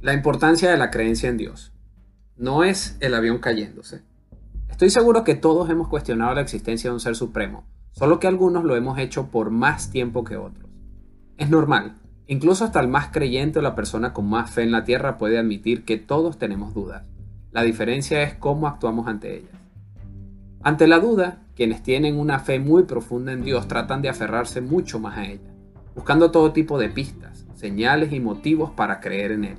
La importancia de la creencia en Dios. No es el avión cayéndose. Estoy seguro que todos hemos cuestionado la existencia de un ser supremo, solo que algunos lo hemos hecho por más tiempo que otros. Es normal, incluso hasta el más creyente o la persona con más fe en la tierra puede admitir que todos tenemos dudas. La diferencia es cómo actuamos ante ellas. Ante la duda, quienes tienen una fe muy profunda en Dios tratan de aferrarse mucho más a ella, buscando todo tipo de pistas, señales y motivos para creer en Él.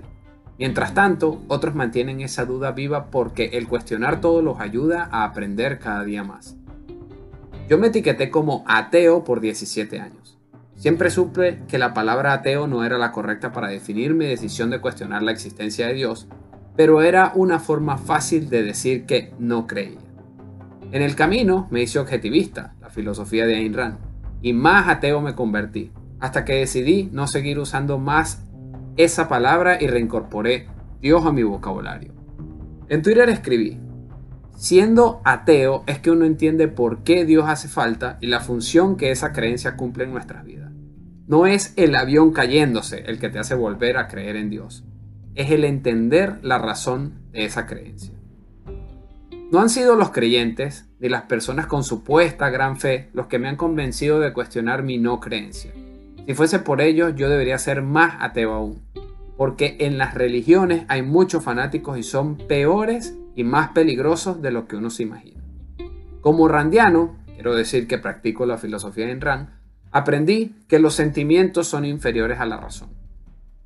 Mientras tanto, otros mantienen esa duda viva porque el cuestionar todo los ayuda a aprender cada día más. Yo me etiqueté como ateo por 17 años. Siempre supe que la palabra ateo no era la correcta para definir mi decisión de cuestionar la existencia de Dios, pero era una forma fácil de decir que no creía. En el camino me hice objetivista, la filosofía de Ayn Rand, y más ateo me convertí, hasta que decidí no seguir usando más esa palabra y reincorporé Dios a mi vocabulario. En Twitter escribí, siendo ateo es que uno entiende por qué Dios hace falta y la función que esa creencia cumple en nuestras vidas. No es el avión cayéndose el que te hace volver a creer en Dios, es el entender la razón de esa creencia. No han sido los creyentes ni las personas con supuesta gran fe los que me han convencido de cuestionar mi no creencia. Si fuese por ellos, yo debería ser más ateo aún porque en las religiones hay muchos fanáticos y son peores y más peligrosos de lo que uno se imagina. Como randiano, quiero decir que practico la filosofía en Rand, aprendí que los sentimientos son inferiores a la razón.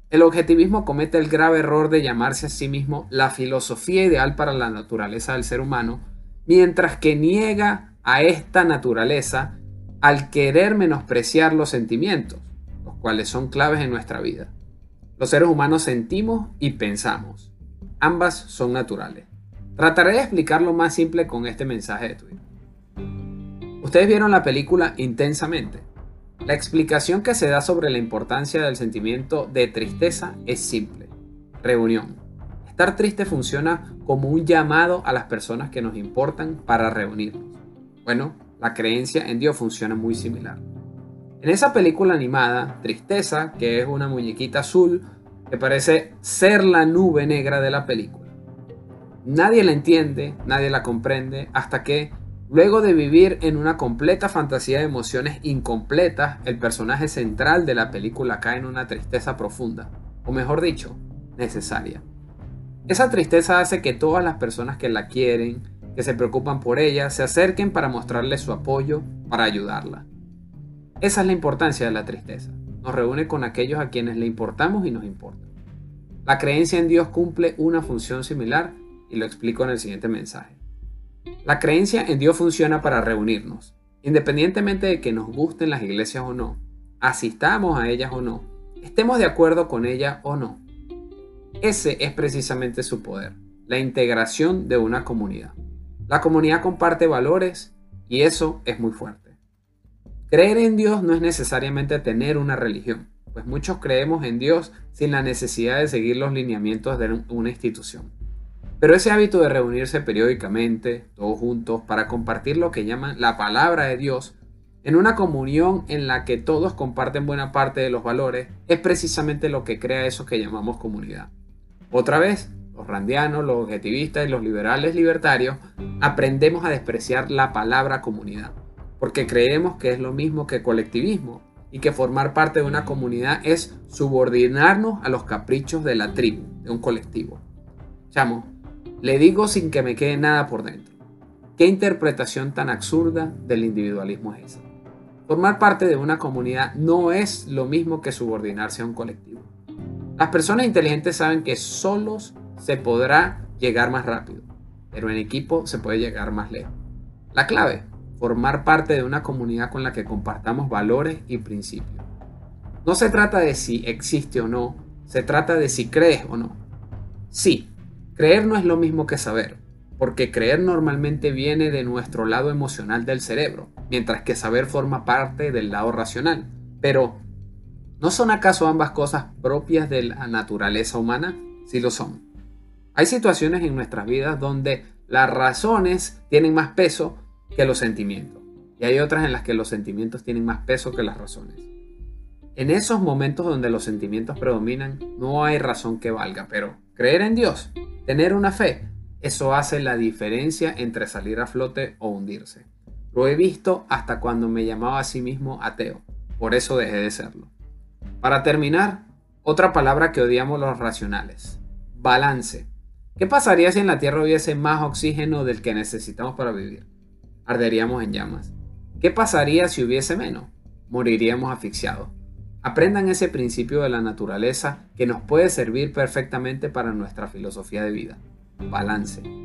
El objetivismo comete el grave error de llamarse a sí mismo la filosofía ideal para la naturaleza del ser humano, mientras que niega a esta naturaleza al querer menospreciar los sentimientos, cuales son claves en nuestra vida. Los seres humanos sentimos y pensamos. Ambas son naturales. Trataré de explicarlo más simple con este mensaje de Twitter. Ustedes vieron la película intensamente. La explicación que se da sobre la importancia del sentimiento de tristeza es simple. Reunión. Estar triste funciona como un llamado a las personas que nos importan para reunirnos. Bueno, la creencia en Dios funciona muy similar. En esa película animada, Tristeza, que es una muñequita azul que parece ser la nube negra de la película. Nadie la entiende, nadie la comprende, hasta que, luego de vivir en una completa fantasía de emociones incompletas, el personaje central de la película cae en una tristeza profunda, o mejor dicho, necesaria. Esa tristeza hace que todas las personas que la quieren, que se preocupan por ella, se acerquen para mostrarle su apoyo, para ayudarla. Esa es la importancia de la tristeza. Nos reúne con aquellos a quienes le importamos y nos importa. La creencia en Dios cumple una función similar y lo explico en el siguiente mensaje. La creencia en Dios funciona para reunirnos, independientemente de que nos gusten las iglesias o no, asistamos a ellas o no, estemos de acuerdo con ellas o no. Ese es precisamente su poder, la integración de una comunidad. La comunidad comparte valores y eso es muy fuerte. Creer en Dios no es necesariamente tener una religión, pues muchos creemos en Dios sin la necesidad de seguir los lineamientos de una institución. Pero ese hábito de reunirse periódicamente, todos juntos, para compartir lo que llaman la palabra de Dios, en una comunión en la que todos comparten buena parte de los valores, es precisamente lo que crea eso que llamamos comunidad. Otra vez, los randianos, los objetivistas y los liberales libertarios aprendemos a despreciar la palabra comunidad porque creemos que es lo mismo que colectivismo y que formar parte de una comunidad es subordinarnos a los caprichos de la tribu, de un colectivo. Chamo, le digo sin que me quede nada por dentro. ¿Qué interpretación tan absurda del individualismo es esa? Formar parte de una comunidad no es lo mismo que subordinarse a un colectivo. Las personas inteligentes saben que solos se podrá llegar más rápido, pero en equipo se puede llegar más lejos. La clave formar parte de una comunidad con la que compartamos valores y principios. No se trata de si existe o no, se trata de si crees o no. Sí, creer no es lo mismo que saber, porque creer normalmente viene de nuestro lado emocional del cerebro, mientras que saber forma parte del lado racional. Pero, ¿no son acaso ambas cosas propias de la naturaleza humana? Sí lo son. Hay situaciones en nuestras vidas donde las razones tienen más peso que los sentimientos. Y hay otras en las que los sentimientos tienen más peso que las razones. En esos momentos donde los sentimientos predominan, no hay razón que valga, pero creer en Dios, tener una fe, eso hace la diferencia entre salir a flote o hundirse. Lo he visto hasta cuando me llamaba a sí mismo ateo, por eso dejé de serlo. Para terminar, otra palabra que odiamos los racionales, balance. ¿Qué pasaría si en la Tierra hubiese más oxígeno del que necesitamos para vivir? Arderíamos en llamas. ¿Qué pasaría si hubiese menos? Moriríamos asfixiados. Aprendan ese principio de la naturaleza que nos puede servir perfectamente para nuestra filosofía de vida. Balance.